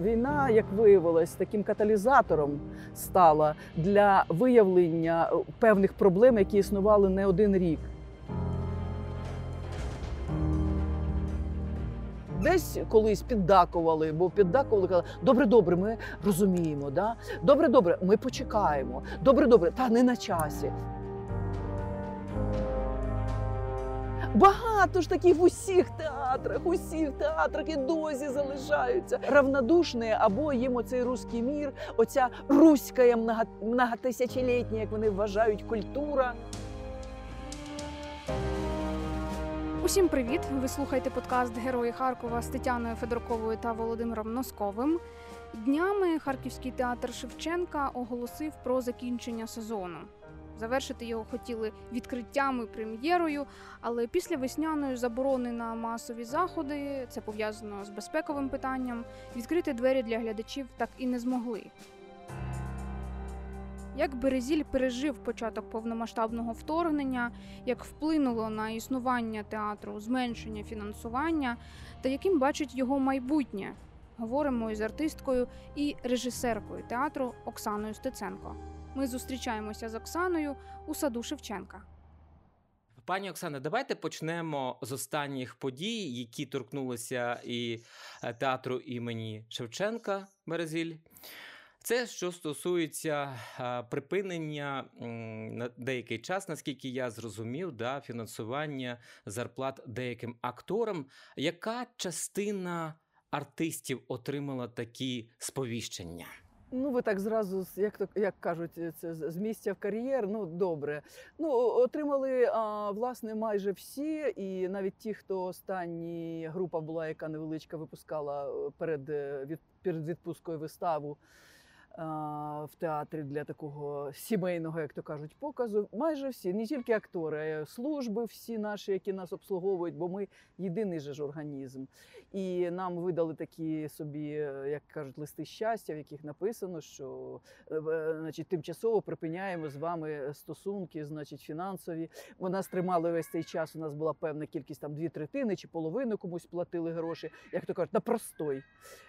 Війна, як виявилось, таким каталізатором стала для виявлення е, певних проблем, які існували не один рік. Десь колись піддакували, бо піддакували, казали, добре, добре, ми розуміємо, да? добре, добре, ми почекаємо. Добре, добре, та не на часі. Багато ж таких в усіх театрах, усіх театрах і досі залишаються равнодушні, або їм оцей руський мір, оця руська много, многотисячолітня, як вони вважають, культура. Усім привіт! Ви слухаєте подкаст Герої Харкова з Тетяною Федорковою та Володимиром Носковим. Днями Харківський театр Шевченка оголосив про закінчення сезону. Завершити його хотіли відкриттям і прем'єрою, але після весняної заборони на масові заходи, це пов'язано з безпековим питанням, відкрити двері для глядачів так і не змогли. Як Березіль пережив початок повномасштабного вторгнення, як вплинуло на існування театру зменшення фінансування та яким бачить його майбутнє, говоримо із артисткою і режисеркою театру Оксаною Стеценко. Ми зустрічаємося з Оксаною у саду Шевченка. Пані Оксано, давайте почнемо з останніх подій, які торкнулися і е, театру імені Шевченка Березіль. Це що стосується а, припинення на деякий час, наскільки я зрозумів, да, фінансування зарплат деяким акторам. Яка частина артистів отримала такі сповіщення? Ну, ви так зразу, як то як кажуть, це з з місця в кар'єр. Ну добре. Ну отримали а, власне майже всі, і навіть ті, хто останні група була, яка невеличка випускала е, перед е, від перед відпускою виставу. А, В театрі для такого сімейного, як то кажуть, показу. Майже всі, не тільки актори, а й служби, всі наші, які нас обслуговують, бо ми єдиний же ж організм. І нам видали такі собі, е, як кажуть, листи щастя, в яких написано, що е, е, значить, тимчасово припиняємо з вами стосунки, значить, фінансові. Вони нас тримали весь цей час. У нас була певна кількість там дві третини чи половину комусь платили гроші, як то кажуть, на простой.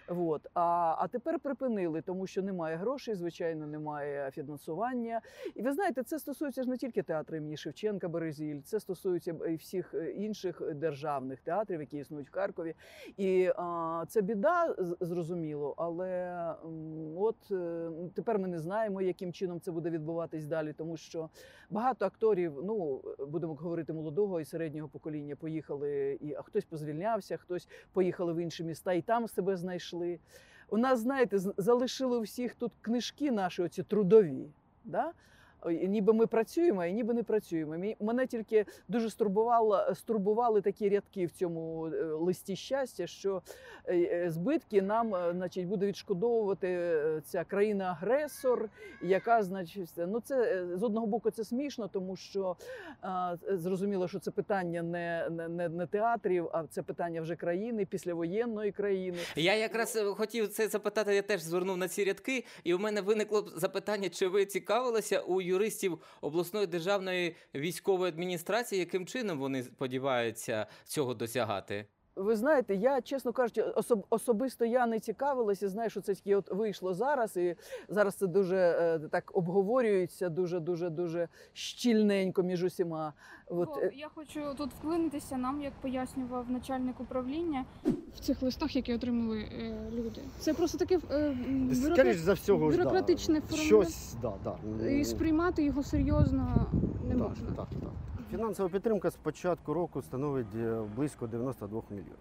От. А, а тепер припинили, тому що немає грошей, звичайно, немає фінансування. І ви знаєте, це стосується ж не тільки театру імені Шевченка Березіль, це стосується і всіх е, інших державних театрів, які існують в Харкові. І а, це біда, зрозуміло, але от е, тепер ми не знаємо, яким чином це буде відбуватись далі, тому що багато акторів, ну будемо говорити, молодого і середнього покоління, поїхали, і а хтось позвільнявся, хтось поїхали в інші міста і там себе знайшли. У нас, знаєте, залишили у всіх тут книжки наші, оці трудові. Да? Ніби ми працюємо, і ніби не працюємо. Мене тільки дуже стурбувало, стурбували такі рядки в цьому е, листі щастя, що е, е, збитки нам значить, буде відшкодовувати ця країна-агресор, яка, значить, ну це з одного боку це смішно, тому що а, зрозуміло, що це питання не, не, не, театрів, а це питання вже країни, післявоєнної країни. Я якраз хотів це запитати, я теж звернув на ці рядки, і у мене виникло запитання, чи ви цікавилися у юристів обласної державної військової адміністрації, яким чином вони сподіваються цього досягати? Ви знаєте, я чесно кажучи, особ, особисто я не цікавилася. Знаю, що це тільки от вийшло зараз, і зараз це дуже е, так обговорюється, дуже дуже дуже щільненько між усіма. От, е, Я хочу тут вклинитися нам, як пояснював начальник управління в цих листах, які отримали е, люди. Це просто таке е, м, за всього, бюрократичне да. формулювання. щось, да, да. і сприймати його серйозно не так, можна. Так, так. Фінансова підтримка з початку року становить е, близько 92 мільйонів.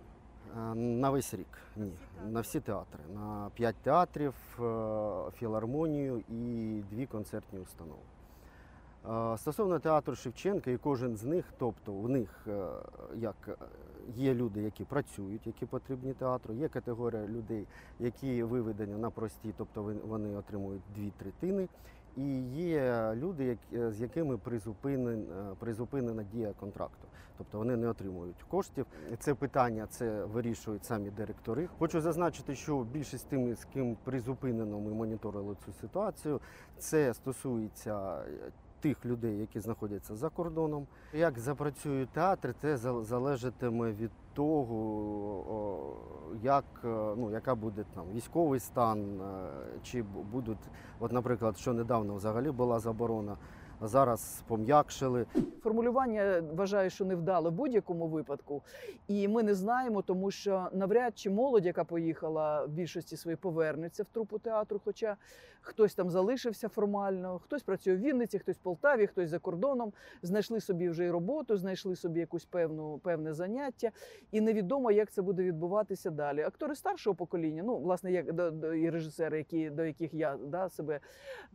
Е, На весь рік. Ні. На всі театри. На 5 театрів, е, філармонію і дві концертні установи. Стосовно театру Шевченка, і кожен з них, тобто в них як є люди, які працюють, які потрібні театру, є категорія людей, які виведені на прості, тобто вони отримують дві третини. І є люди, як- з якими призупинен, е, призупинена дія контракту, тобто вони не отримують коштів. Це питання це вирішують самі директори. Хочу зазначити, що більшість тими, з ким призупинено, ми моніторили цю ситуацію. Це стосується е, тих людей, які знаходяться за кордоном. Як запрацюють театри, це залежатиме від того, як, е, ну, яка буде там військовий стан, е, чи бу- будуть, от, наприклад, що недавно взагалі була заборона, зараз пом'якшили. Формулювання вважаю, що невдало в будь-якому випадку. І ми не знаємо, тому що навряд чи молодь, яка поїхала в більшості своїй повернеться в трупу театру. Хоча хтось там залишився формально, хтось працює в Вінниці, хтось в Полтаві, хтось за кордоном. Знайшли собі вже і роботу, знайшли собі якусь певну певне заняття, і невідомо, як це буде відбуватися далі. Актори старшого покоління, ну власне, як до, до і режисери, які до яких я да себе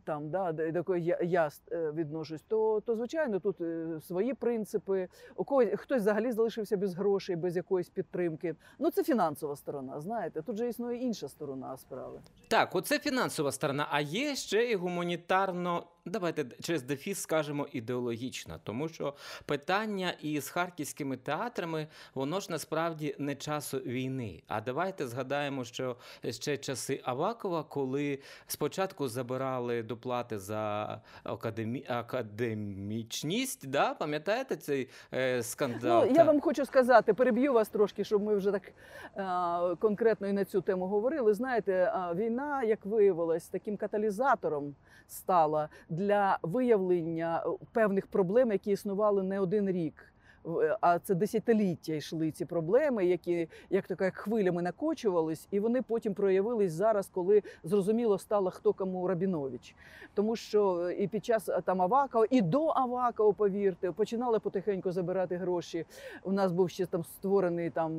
там, да, до якої я, я е, відношусь, то, то звичайно тут е, свої принципи. У когось хтось взагалі залишився без грошей, без якоїсь підтримки. Ну це фінансова сторона. Знаєте, тут же існує інша сторона справи. Так, оце фінансова сторона, а є ще і гуманітарно. Давайте через дефіс скажемо ідеологічна, тому що питання із харківськими театрами, воно ж насправді не часу війни. А давайте згадаємо, що ще часи Авакова, коли спочатку забирали доплати за академі... академічність, да? пам'ятаєте цей е, скандал? Ну я вам хочу сказати, переб'ю вас трошки, щоб ми вже так е, конкретно і на цю тему говорили. Знаєте, війна, як виявилось, таким каталізатором стала для виявлення е, певних проблем, які існували не один рік. В- А це десятиліття йшли ці проблеми, які як така як хвилями накочувались, і вони потім проявились зараз, коли зрозуміло стало, хто кому Рабінович. Тому що е, і під час е, там Авакова, і до Авакова, повірте, починали потихеньку забирати гроші. У нас був ще там створений там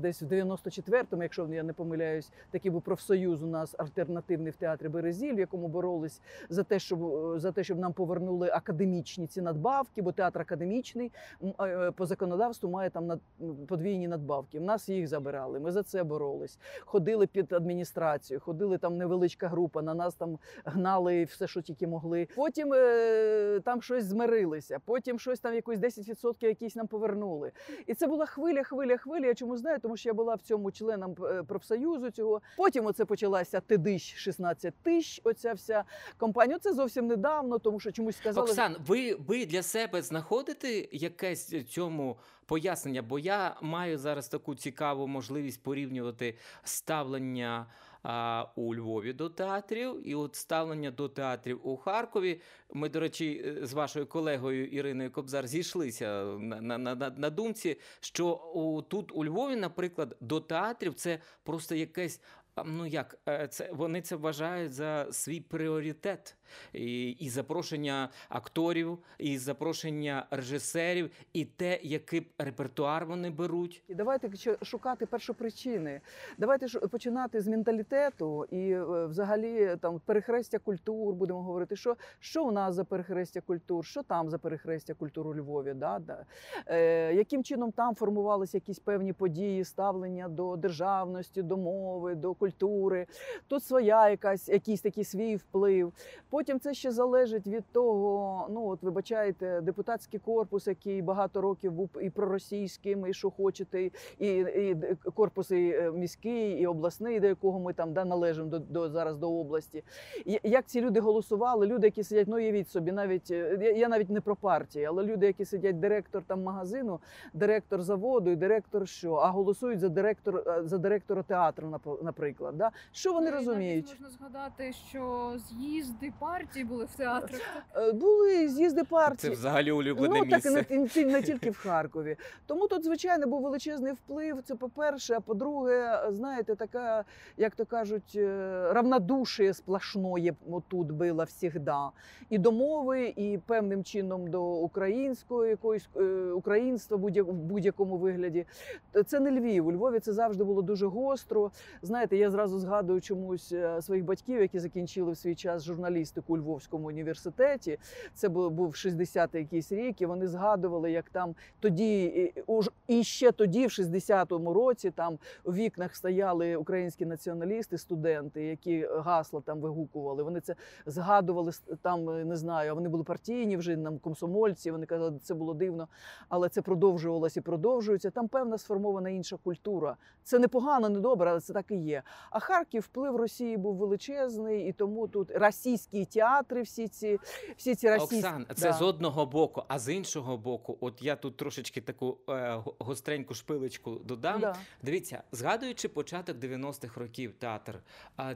десь в 94-му, якщо я не помиляюсь, такий був профсоюз у нас альтернативний в театрі Березіль, в якому боролись за те, щоб е, за те, щоб нам повернули академічні ці надбавки, бо театр академічний е, по законодавству має там подвійні надбавки. В нас їх забирали. Ми за це боролись. Ходили під адміністрацію, ходили там невеличка група. На нас там гнали все, що тільки могли. Потім е, там щось змирилися. Потім щось там якось 10% якісь нам повернули. І це була хвиля, хвиля, хвиля. Я чому знаю, тому що я була в цьому членом е, профсоюзу цього. Потім оце почалася тидищ 16 тисяч. Оця вся компанія. Це зовсім недавно, тому що чомусь сказали. Оксан, ви, ви для себе знаходите якесь цьому пояснення? Бо я маю зараз таку цікаву можливість порівнювати ставлення а, у Львові до театрів і от ставлення до театрів у Харкові. Ми, до речі, е, з вашою колегою Іриною Кобзар зійшлися на, на, на, на- на думці, що у, тут у Львові, наприклад, до театрів це просто якесь. Ну як е, це вони це вважають за свій пріоритет і, і запрошення акторів, і запрошення режисерів, і те, який репертуар вони беруть. І давайте шукати першопричини. Давайте починати з менталітету і е, взагалі там перехрестя культур. Будемо говорити, що, що у нас за перехрестя культур, що там за перехрестя культур у Львові. Да? Да. Е, яким чином там формувалися якісь певні події, ставлення до державності, до мови, до культури. Тут своя якась якийсь такий свій вплив. Це ще залежить від того, ну от вибачаєте, депутатський корпус, який багато років був і проросійським, і що хочете, і, і корпус і е, міський, і обласний, до якого ми там да, належимо до, до зараз до області. І Як ці люди голосували? Люди, які сидять, ну уявіть собі, навіть е, я, навіть не про партії, але люди, які сидять, директор там магазину, директор заводу і директор що, а голосують за директор е, за директора театру, наприклад. Да? Що вони Ну, розуміють? Можна згадати, що з'їзди партії були в театрах. Е, Були з'їзди Це партії. взагалі улюблене ну, так і не, ті- не тільки в Харкові. Тому тут, звичайно, був величезний вплив. Це по-перше. А по-друге, знаєте, така, як то кажуть, е, равнодушие сплошное тут було завжди. І до мови, і певним чином до українського якоїсь е, українства в будь-якому вигляді. Це не Львів. У Львові це завжди було дуже гостро. Знаєте, я зразу згадую чомусь своїх батьків, які закінчили в свій час журналістику у Львовському університеті. Це був, був 60-й якийсь рік, і вони згадували, як там тоді і, ще тоді, в 60-му році, там у вікнах стояли українські націоналісти, студенти, які гасла там вигукували. Вони це згадували там, е, не знаю, вони були партійні вже нам комсомольці. Вони казали, це було дивно, але це продовжувалося і продовжується. Там певна сформована інша культура. Це не погано, не добре, але це так і є. А Харків вплив Росії був величезний, і тому тут російський театри, всі ці всі ці російські. Оксан, це з одного боку, а з іншого боку, от я тут трошечки таку е, гостреньку шпилечку додам. Да. Дивіться, згадуючи початок 90-х років театр,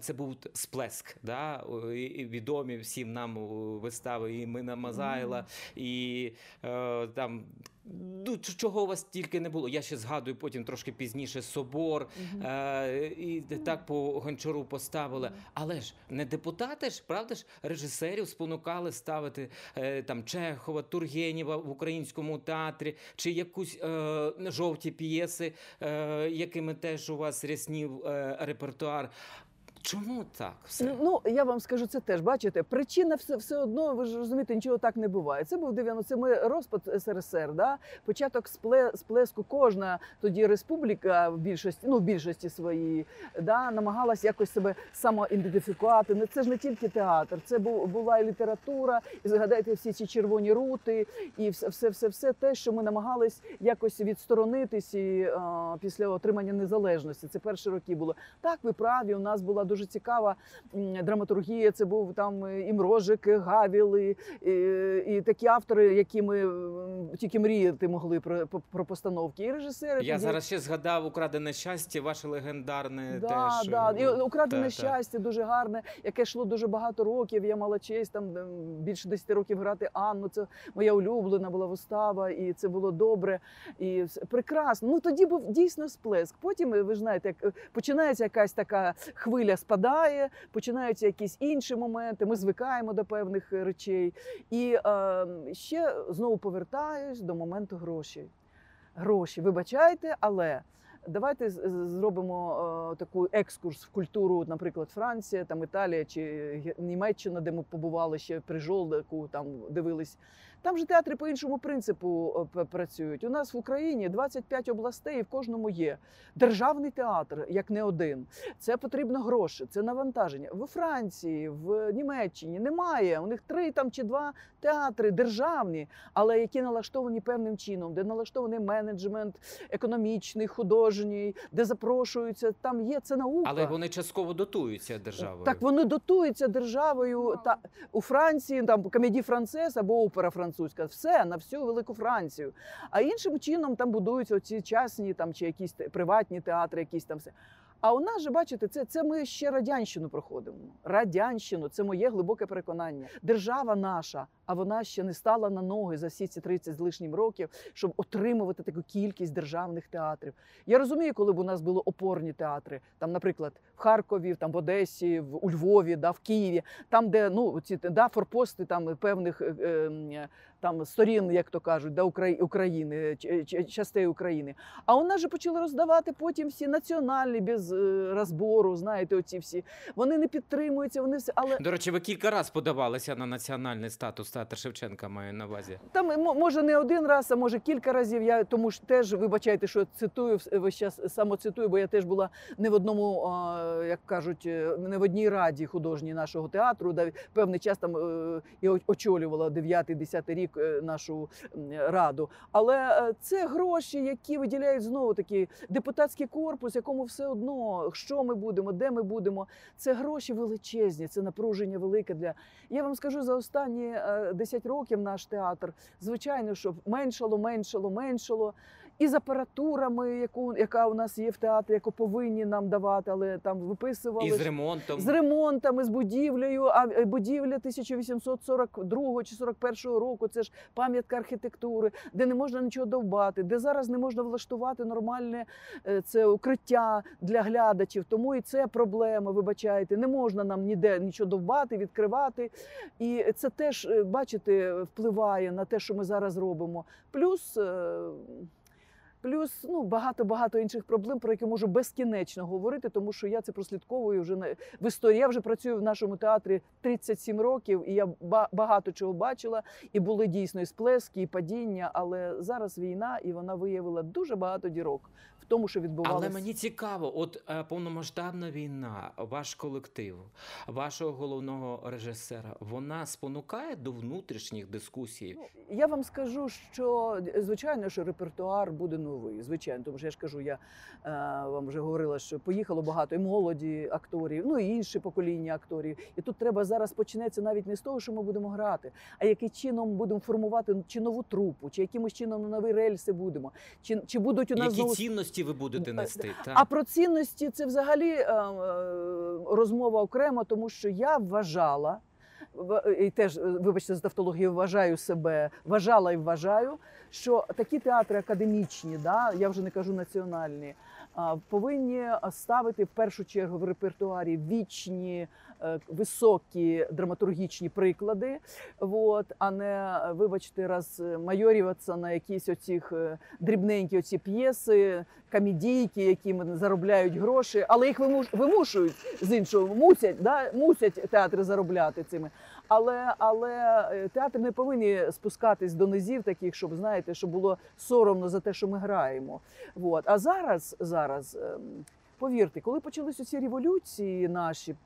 це був сплеск, да? і, відомі всім нам вистави і Мина Мазайла, і е, там. Ну, чого у вас тільки не було? Я ще згадую потім трошки пізніше собор, Мгм. е, і так по гончару поставили. Але ж не депутати ж, правда ж, режисерів спонукали ставити е, там Чехова, Тургенєва в українському театрі, чи якусь е, жовті п'єси, е, якими теж у вас ряснів е, репертуар. Чому так все? Ну я вам скажу це теж. Бачите, причина все, все одно. Ви ж розумієте, нічого так не буває. Це був 90, це розпад СРСР. Да? Початок спле, сплеску. Кожна тоді республіка в більшості, ну в більшості своїй, да, намагалась якось себе самоідентифікувати. Ну, Це ж не тільки театр, це була і література. І згадайте всі ці червоні рути, і все, все, все, все те, що ми намагались якось відсторонитись і, а, після отримання незалежності. Це перші роки було. Так, ви праві. У нас була дуже цікава драматургія. Це був там е, і Мрожик, і Гавіл, і, і, і такі автори, які ми тільки мріяти могли про, про- постановки. І режисери Я тоді- зараз ще згадав украдене щастя, ваше легендарне Да, теж. да. І е, украдене та, та. щастя дуже гарне, яке йшло дуже багато років. Я мала честь там більше 10 років грати Анну. Це моя улюблена була вистава, і це було добре і прекрасно. Ну тоді був дійсно сплеск. Потім е, ви знаєте, як починається якась така хвиля спадає, починаються якісь інші моменти. Ми звикаємо до певних е, речей. І е, ще знову повертаюсь до моменту грошей. Гроші, вибачайте, але давайте зробимо е, таку екскурс в культуру, наприклад, Франція, там Італія чи Німеччина, де ми побували ще при Жолдаку, там дивились. Там же театри по іншому принципу працюють. У нас в Україні 25 областей, і в кожному є державний театр, як не один. Це потрібно гроші, це навантаження. В Франції, в Німеччині немає. У них три там чи два театри державні, але які налаштовані певним чином, де налаштований менеджмент економічний, художній, де запрошуються. Там є це наука. Але вони частково дотуються державою. Так вони дотуються державою та у Франції, там комеді францез або опера французька. Все на всю велику Францію. А іншим чином там будуються оці частні там чи якісь приватні театри, якісь там все. А у нас же бачите, це, це ми ще радянщину проходимо. Радянщину це моє глибоке переконання. Держава наша, а вона ще не стала на ноги за всі ці 30 з лишнім років, щоб отримувати таку кількість державних театрів. Я розумію, коли б у нас були опорні театри, там, наприклад, в Харкові, там в Одесі, в у Львові, да, в Києві, там, де ну ці да, форпости там певних е, е, там сторін, як то кажуть, да, України, ч- ч- частей України. А у нас же почали роздавати потім всі національні без е, розбору. Знаєте, оці всі вони не підтримуються. Вони все, але До речі, ви кілька разів подавалися на національний статус театр Шевченка, маю на увазі. Там мо- може не один раз, а може кілька разів. Я тому ж теж вибачайте, що цитую весь час самоцитую, бо я теж була не в одному, як кажуть, е, не в одній раді художній нашого театру. де певний час там е, я очолювала 9-10 рік е, нашу раду. Але е, це гроші, які виділяють знову таки депутатський корпус, якому все одно що ми будемо, де ми будемо. Це гроші величезні, це напруження велике для я вам скажу за останні е, 10 років наш театр, звичайно, що меншало, меншало, меншало. І з апаратурами, яку, яка у нас є в театрі, яку повинні нам давати, але там виписували І з ремонтом. з ремонтами, з будівлею. А е, будівля 1842 чи 41 року це ж пам'ятка архітектури, де не можна нічого довбати, де зараз не можна влаштувати нормальне е, це укриття для глядачів. Тому і це проблема. Вибачайте, не можна нам ніде нічого довбати, відкривати. І це теж, е, бачите, впливає на те, що ми зараз робимо. Плюс. Плюс ну багато багато інших проблем, про які можу безкінечно говорити, тому що я це прослідковую вже на в історії. Я вже працюю в нашому театрі 37 років, і я ба- багато чого бачила. І були дійсно і сплески, і падіння. Але зараз війна, і вона виявила дуже багато дірок в тому, що відбувалося. Але мені цікаво, от е, повномасштабна війна, ваш колектив, вашого головного режисера, вона спонукає до внутрішніх дискусій. Ну, Я вам скажу, що звичайно, що репертуар буде новий. Звичайно, тому що я ж кажу, я е, вам вже говорила, що поїхало багато і молоді акторів, ну і інші покоління акторів. І тут треба зараз почнеться навіть не з того, що ми будемо грати, а яким чином будемо формувати чи нову трупу, чи якимось чином на нові рельси будемо, чи, чи будуть у нас Які знову цінності ви будете Е, нести? Так? а про цінності це взагалі е, е, розмова окремо, тому що я вважала. І теж, е, вибачте, з тавтології вважаю себе, вважала і вважаю, що такі театри академічні, да, я вже не кажу національні, повинні ставити в першу чергу в репертуарі вічні, е, високі драматургічні приклади, от, а не, вибачте, раз майорюватися на якісь оцих е, дрібненькі оці п'єси, комедійки, які заробляють гроші, але їх вимуш- вимушують з іншого, мусять, да, мусять театри заробляти цими. Але, але театр не повинні спускатись до низів таких, щоб знаєте, щоб було соромно за те, що ми граємо. От. А зараз, зараз. Повірте, коли почалися ці революції наші,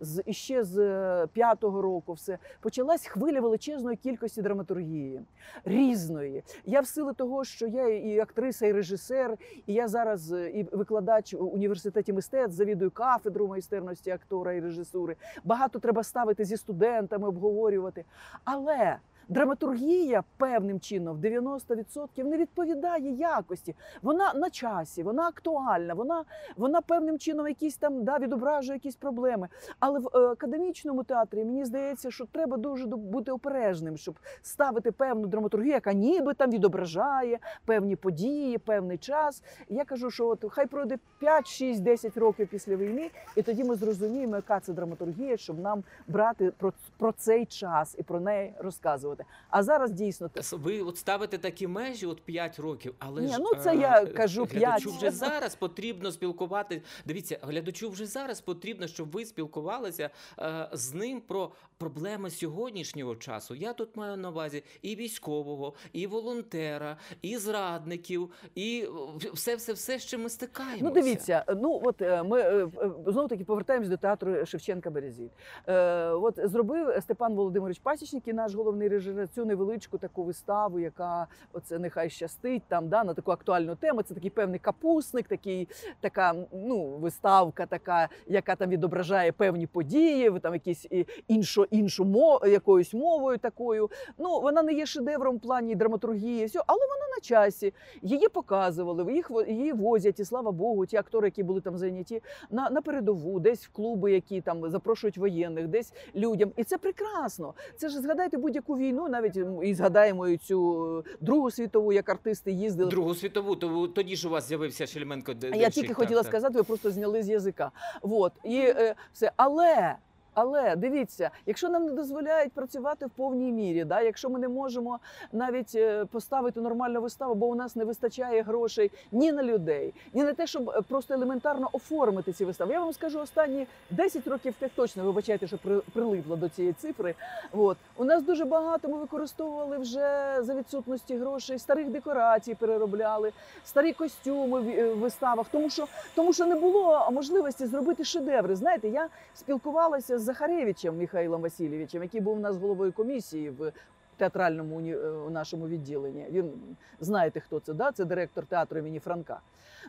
з іще з е, п'ятого року, все почалась хвиля величезної кількості драматургії різної. Я в силу того, що я і актриса, і режисер, і я зараз е, і викладач у університеті мистецтв, завідую кафедру майстерності актора і режисури. Багато треба ставити зі студентами, обговорювати. Але драматургія певним чином в 90% не відповідає якості. Вона на часі, вона актуальна, вона, вона певним чином якісь там да, відображує якісь проблеми. Але в е, академічному театрі мені здається, що треба дуже бути обережним, щоб ставити певну драматургію, яка ніби там відображає певні події, певний час. Я кажу, що от хай пройде 5, 6, 10 років після війни, і тоді ми зрозуміємо, яка це драматургія, щоб нам брати про, про цей час і про неї розказувати. А зараз дійсно Ви от ставите такі межі, от 5 років, але Ні, ж ну, це е, я е, кажу глядачу п'ять. вже зараз потрібно спілкувати. Дивіться, глядачу вже зараз потрібно, щоб ви спілкувалися е, з ним про проблеми сьогоднішнього часу. Я тут маю на увазі і військового, і волонтера, і зрадників, і все, все, все, з чим ми стикаємося. Ну, дивіться, ну от е, ми е, е, знову таки повертаємось до театру Шевченка Березіль. Е, от зробив Степан Володимирович Пасічник, і наш головний режисер, цю невеличку таку виставу, яка оце нехай щастить там, да, на таку актуальну тему. Це такий певний капусник, такий така ну виставка, така, яка там відображає певні події, там якісь іншу, іншу мов, якоюсь мовою такою. Ну вона не є шедевром в плані драматургії, все, але вона на часі. Її показували, їх її возять, і слава Богу, ті актори, які були там зайняті на, на передову, десь в клуби, які там запрошують воєнних, десь людям. І це прекрасно. Це ж згадайте будь-яку війну, навіть і згадаємо і цю е, Другу світову, як артисти їздили. Другу світову, то тоді ж у вас з'явився Шельменко. Д- я тільки хотіла так. сказати, ви просто зняли з язика. Вот. І е, все. Але. Але дивіться, якщо нам не дозволяють працювати в повній мірі, да, якщо ми не можемо навіть е, поставити нормальну виставу, бо у нас не вистачає грошей ні на людей, ні на те, щоб е, просто елементарно оформити ці вистави. Я вам скажу, останні 10 років так точно вибачайте, що при, прилипла до цієї цифри. От у нас дуже багато ми використовували вже за відсутності грошей, старих декорацій переробляли, старі костюми в е, виставах, тому що тому що не було можливості зробити шедеври. Знаєте, я спілкувалася з Захаревичем Михайлом Васильовичем, який був у нас головою комісії в театральному уні... е, нашому відділенні. Він знаєте, хто це, да? Це директор театру імені Франка.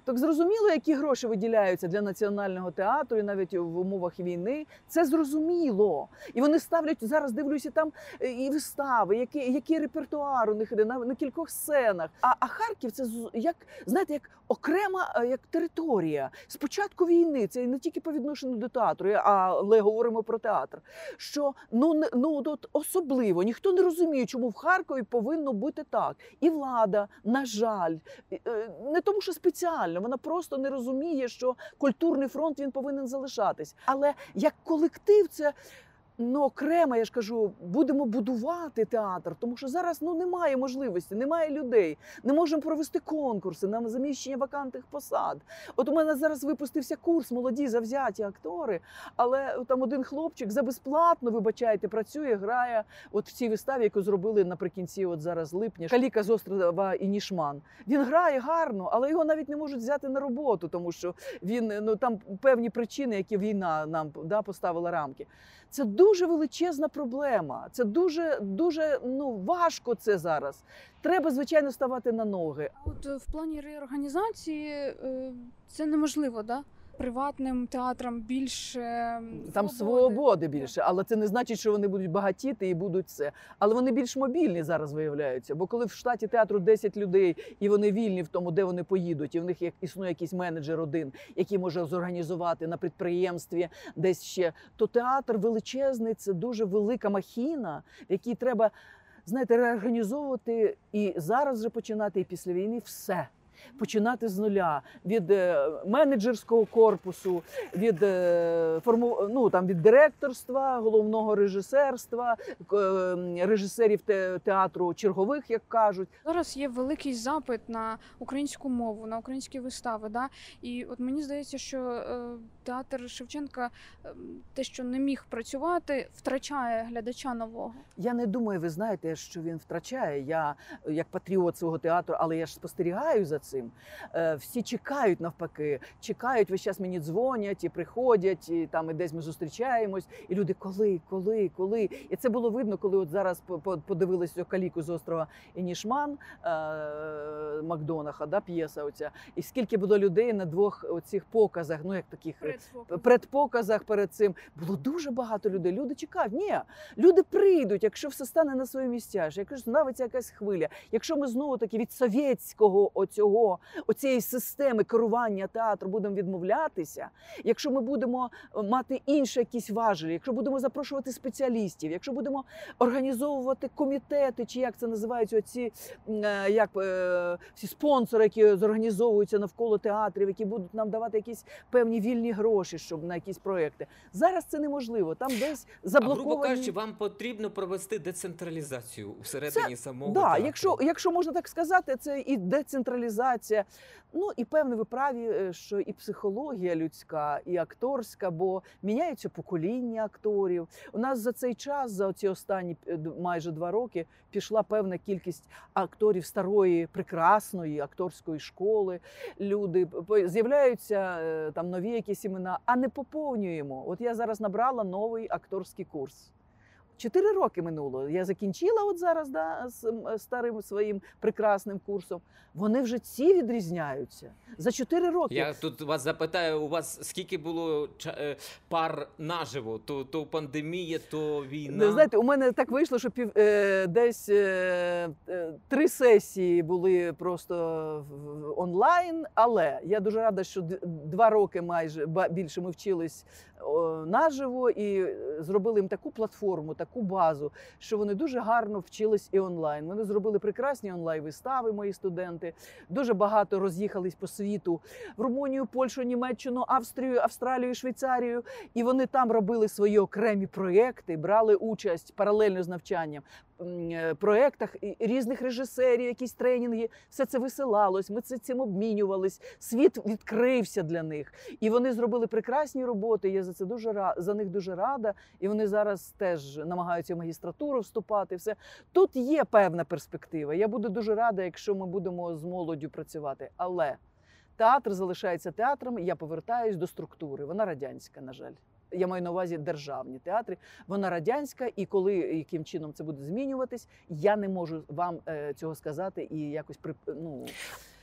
Так зрозуміло, які гроші виділяються для національного театру, і навіть в умовах війни. Це зрозуміло. І вони ставлять зараз. Дивлюся, там е, і вистави, який, який репертуар у них іде на, на кількох сценах. А, а Харків це як знаєте, як окрема е, як територія. З початку війни це не тільки по відношенню до театру, але говоримо про театр. Що ну ну от особливо ніхто не розуміє, чому в Харкові повинно бути так. І влада, на жаль, е, не тому, що спеціально, вона просто не розуміє, що культурний фронт він повинен залишатись. Але як колектив, це Ну, окремо, я ж кажу, будемо будувати театр, тому що зараз ну немає можливості, немає людей. Не можемо провести конкурси на заміщення вакантних посад. От у мене зараз випустився курс молоді завзяті актори, але там один хлопчик за безплатно, вибачайте, працює, грає от в цій виставі, яку зробили наприкінці, от зараз липня, Каліка з острова і Нішман. Він грає гарно, але його навіть не можуть взяти на роботу, тому що він ну там певні причини, які війна нам да, поставила рамки. Це дуже величезна проблема. Це дуже дуже ну важко це зараз. Треба звичайно ставати на ноги. А От е, в плані реорганізації е, це неможливо, да? Приватним театрам більше Там свободи більше, але це не значить, що вони будуть багатіти і будуть це. Але вони більш мобільні зараз виявляються. Бо коли в штаті театру 10 людей і вони вільні в тому, де вони поїдуть, і в них як існує якийсь менеджер один, який може зорганізувати на підприємстві десь ще, то театр величезний, це дуже велика махіна, в якій треба знаєте, реорганізовувати і зараз вже починати, і після війни все. Починати з нуля від е, менеджерського корпусу, від е, форму, ну, там, від директорства, головного режисерства, е, режисерів театру чергових, як кажуть. Зараз є великий запит на українську мову, на українські вистави. Да? І от мені здається, що театр Шевченка е, те, що не міг працювати, втрачає глядача нового. Я не думаю, ви знаєте, що він втрачає. Я е, як патріот свого театру, але я ж спостерігаю за цим. Е, Всі чекають навпаки, чекають, весь час мені дзвонять і приходять, і там і десь ми зустрічаємось. І люди, коли, коли, коли. І це було видно, коли от зараз по- по- каліку з острова Інішман е, Макдонаха, да, п'єса оця. І скільки було людей на двох оцих показах, ну як таких предпоказах перед цим було дуже багато людей. Люди чекають. Ні, люди прийдуть, якщо все стане на свої місця. Якщо ставиться якась хвиля, якщо ми знову таки від совєтського оцього, оцієї системи керування театру будемо відмовлятися, якщо ми будемо е, мати інші якісь важелі, якщо будемо запрошувати спеціалістів, якщо будемо організовувати комітети, чи як це називаються, оці е, як е, всі спонсори, які зорганізовуються навколо театрів, які будуть нам давати якісь певні вільні гроші, щоб на якісь проекти. Зараз це неможливо. Там десь А грубо кажучи, вам потрібно провести децентралізацію всередині самого Да, театру. якщо, якщо можна так сказати, це і децентралізація. Ну і певне, ви праві, е, що і психологія людська, і акторська, бо міняються покоління акторів. У нас за цей час, за ці останні е, майже два роки, пішла певна кількість акторів старої, прекрасної акторської школи. Люди з'являються е, там нові якісь імена, а не поповнюємо. От я зараз набрала новий акторський курс. Чотири роки минуло. Я закінчила от зараз да, з старим своїм прекрасним курсом. Вони вже ці відрізняються за чотири роки. Я тут вас запитаю, у вас скільки було е, пар наживо? То, то пандемія, то війна. Ви знаєте, у мене так вийшло, що пів е, десь е, е, три сесії були просто онлайн. Але я дуже рада, що два роки майже більше ми вчились наживо і е, зробили їм таку платформу, таку базу, що вони дуже гарно вчились і онлайн. Вони зробили прекрасні онлайн вистави, мої студенти. Дуже багато роз'їхались по світу в Румунію, Польщу, Німеччину, Австрію, Австралію, Швейцарію. І вони там робили свої окремі проекти, брали участь паралельно з навчанням проєктах різних режисерів, якісь тренінги. Все це висилалось. Ми цим обмінювались. Світ відкрився для них, і вони зробили прекрасні роботи. Я за це дуже за них дуже рада. І вони зараз теж намагаються в магістратуру вступати. Все тут є певна перспектива. Я буду дуже рада, якщо ми будемо з молоддю працювати. Але театр залишається театром. і Я повертаюсь до структури. Вона радянська, на жаль. Я маю на увазі державні театри. Вона радянська, і коли яким чином це буде змінюватись, я не можу вам е, цього сказати і якось при ну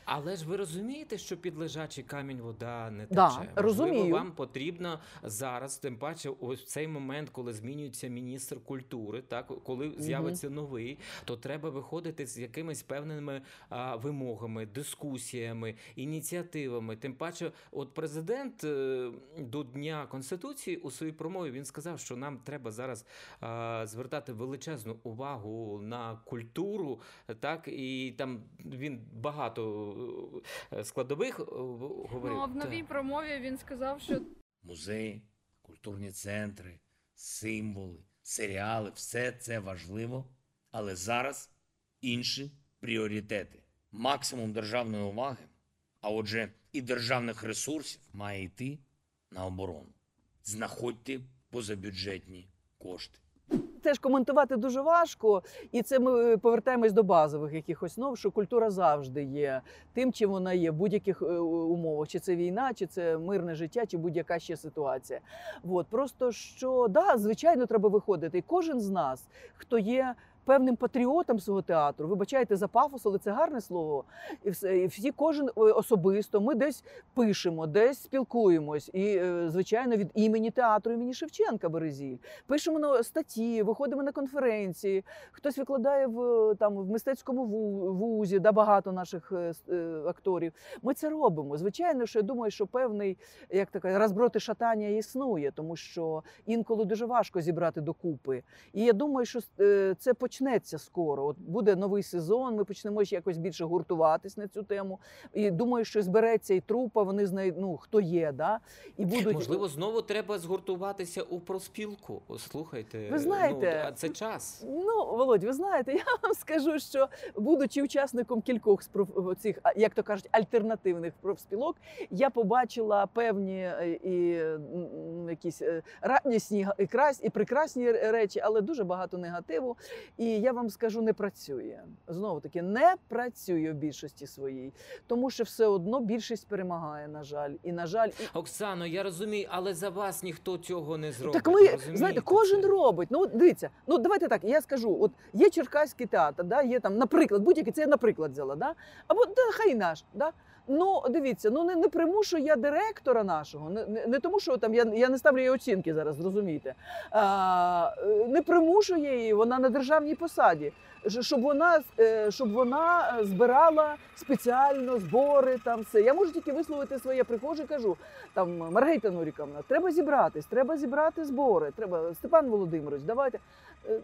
Але ж ви розумієте, що під лежачий камінь вода не тече. Да, Можливо, розумію. вам потрібно зараз, тим паче, ось в цей момент, коли змінюється міністр культури, так коли з'явиться новий, то треба виходити з якимись певними а, вимогами, дискусіями, ініціативами. Тим паче, от президент е, до Дня Конституції у своїй промові він сказав, що нам треба зараз а, звертати величезну увагу на культуру, так і там він багато складових е, говорив. Ну, а в Так. промові він сказав, що музеї, культурні центри, символи, серіали все це важливо, але зараз інші пріоритети. Максимум державної уваги, а отже, і державних ресурсів має йти на оборону. Знаходьте позабюджетні кошти. Теж коментувати дуже важко, і це ми повертаємось до базових якихось нов, що культура завжди є тим, чим вона є в будь-яких е, умовах, чи це війна, чи це мирне життя, чи будь-яка ще ситуація. От просто що да, звичайно, треба виходити. І кожен з нас, хто є. Певним патріотом свого театру, вибачайте за пафос, але це гарне слово. І всі, кожен особисто, ми десь пишемо, десь спілкуємось. І, е, звичайно, від імені театру імені Шевченка Березіль. Пишемо на статті, виходимо на конференції. Хтось викладає в там в мистецькому ву- вузі, да багато наших е, е, акторів. Ми це робимо. Звичайно, що я думаю, що певний як така розброти шатання існує, тому що інколи дуже важко зібрати докупи. І я думаю, що це почнеться скоро. От буде новий сезон. Ми почнемо ще якось більше гуртуватись на цю тему. І думаю, що збереться і трупа. Вони знають, ну хто є, да і будуть Можливо, знову треба згуртуватися у профспілку. О, Слухайте, Ви знаєте, ну, це час. Ну, Володь, ви знаєте, я вам скажу, що будучи учасником кількох з цих, як то кажуть, альтернативних профспілок, я побачила певні е, і якісь е, радісні і крас і прекрасні речі, але дуже багато негативу. І я вам скажу, не працює. Знову таки, не працює в більшості своїй, тому що все одно більшість перемагає, на жаль. І на жаль, і Оксано, я розумію, але за вас ніхто цього не зробить. Так ми розумієте знаєте, кожен це? робить. Ну дивіться, ну давайте так. Я скажу: от є Черкаський театр, да, є там, наприклад, будь-який це я наприклад взяла, да? або да, хай наш. Да? Ну дивіться, ну не, не примушую я директора нашого, не, не, не тому, що там я, я не ставлю її оцінки зараз, зрозумійте. А, е, не примушує її, вона на державній посаді. Щоб вона, е, щоб вона е, збирала спеціально збори, там все. Я можу тільки висловити своє. Я приходжу і кажу, там Маргарита Нуріковна, треба зібратись, треба зібрати збори. Треба Степан Володимирович, давайте. Е,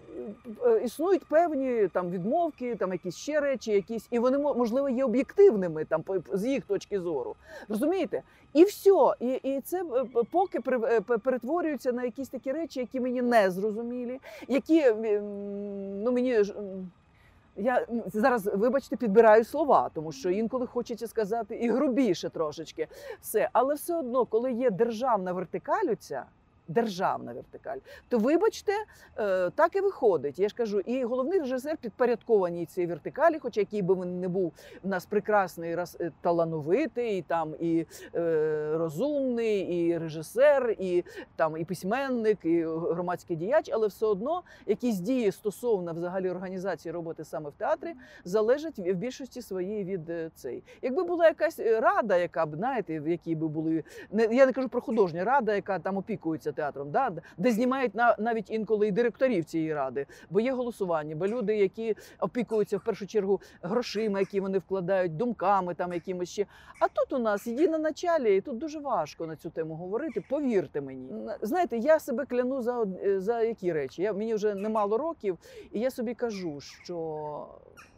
е, Існують певні там відмовки, там якісь ще речі, якісь, і вони мо- можливо є об'єктивними там з їх точки зору. Розумієте? І все. І, і це е, поки е, перетворюється на якісь такі речі, які мені не зрозумілі, які ну мені ж. я зараз, вибачте, підбираю слова, тому що інколи хочеться сказати і грубіше трошечки. Все, але все одно, коли є державна вертикаль, оця, державна вертикаль, то вибачте, е, так і виходить. Я ж кажу, і головний режисер підпорядкований цій вертикалі, хоча який би він не був у нас прекрасний, раз- е, талановитий, і там і е, розумний, і режисер, і там і письменник, і громадський діяч, але все одно якісь дії стосовно взагалі організації роботи саме в театрі залежать в в більшості своїй від цей. Якби була якась рада, яка б знаєте, в якій би були не я не кажу про художню рада, яка там опікується театром, да, де знімають на навіть інколи і директорів цієї ради, бо є голосування, бо люди, які опікуються в першу чергу грошима, які вони вкладають, думками там якимось ще. А тут у нас її на началі, і тут дуже важко на цю тему говорити. Повірте мені. Знаєте, я себе кляну за за які речі. Я мені вже немало років, і я собі кажу, що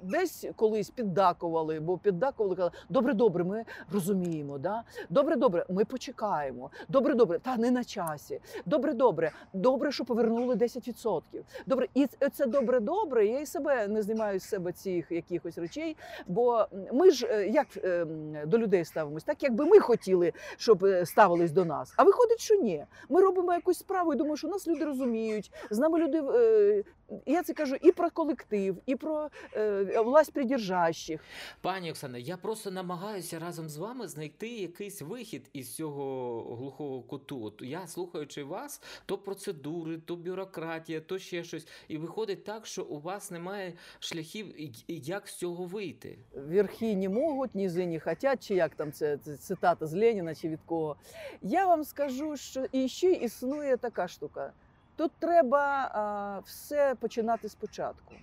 десь колись піддакували, бо піддакували, казали, добре, добре, ми розуміємо. Да? Добре, добре, ми почекаємо. Добре, добре, та не на часі. Добре, добре, добре, що повернули 10%. Добре, і це добре, добре. Я і себе не знімаю з себе цих якихось речей. Бо ми ж е, як е, до людей ставимось, так якби ми хотіли, щоб е, ставились до нас. А виходить, що ні. Ми робимо якусь справу і думаю, що нас люди розуміють. З нами люди. Я це кажу і про колектив, і про власть придержащих. Пані Оксана, я просто намагаюся разом з вами знайти якийсь вихід із цього глухого куту. От я слухаючи вас, то процедури, то бюрократія, то ще щось. І виходить так, що у вас немає шляхів, як з цього вийти. Верхи не можуть, низи не хотять, чи як там це, це цитата з Леніна, чи від кого. Я вам скажу, що і ще існує така штука. Тут треба а, все починати спочатку.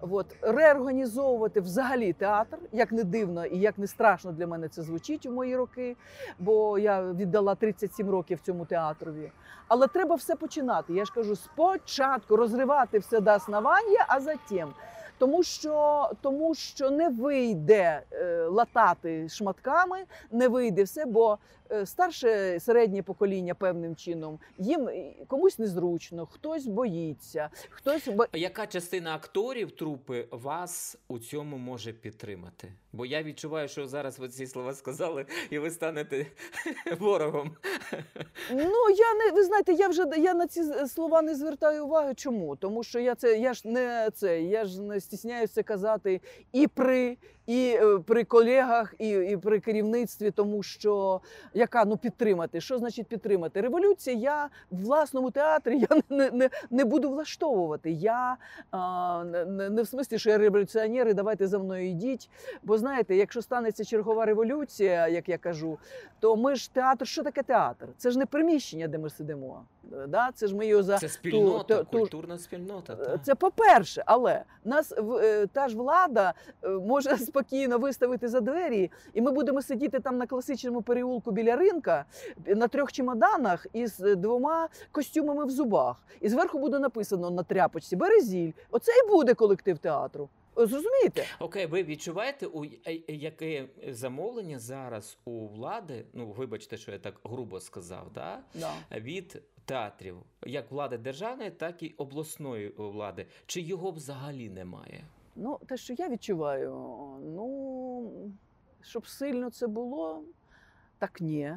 От, реорганізовувати взагалі театр, як не дивно і як не страшно для мене це звучить у мої роки, бо я віддала 37 років цьому театрові. Але треба все починати. Я ж кажу, спочатку розривати все до основання, а затім тому що, тому що не вийде е, латати шматками, не вийде все, бо старше середнє покоління певним чином. Їм е, комусь незручно, хтось боїться, хтось бо... Яка частина акторів трупи вас у цьому може підтримати? Бо я відчуваю, що зараз ви ці слова сказали, і ви станете ворогом. Ну я не ви знаєте, я вже я на ці слова не звертаю уваги. Чому? Тому що я це я ж не це, я ж не стісняюся казати і при і е, при колегах, і, і при керівництві, тому що яка ну підтримати? Що значить підтримати? Революція я в власному театрі я не, не, не буду влаштовувати. Я а, не, не- в смислі, що я революціонер, і давайте за мною йдіть. Бо знаєте, якщо станеться чергова революція, як я кажу, то ми ж театр, що таке театр? Це ж не приміщення, де ми сидимо. Да? Це ж ми його за Це спільнота, ту- ту- культурна спільнота. Е, так. Це по-перше, але нас е, та ж влада може спокійно виставити за двері, і ми будемо сидіти там на класичному переулку біля ринка на трьох чемоданах із е, двома костюмами в зубах. І зверху буде написано на тряпочці Березіль. Оце і буде колектив театру. Е, Зрозумієте? Окей, ви відчуваєте, у е- яке замовлення зараз у влади? Ну, вибачте, що я так грубо сказав, да? Да. від театрів, як влади державної, так і обласної влади. Чи його взагалі немає? Ну, те, що я відчуваю, ну, щоб сильно це було, так ні.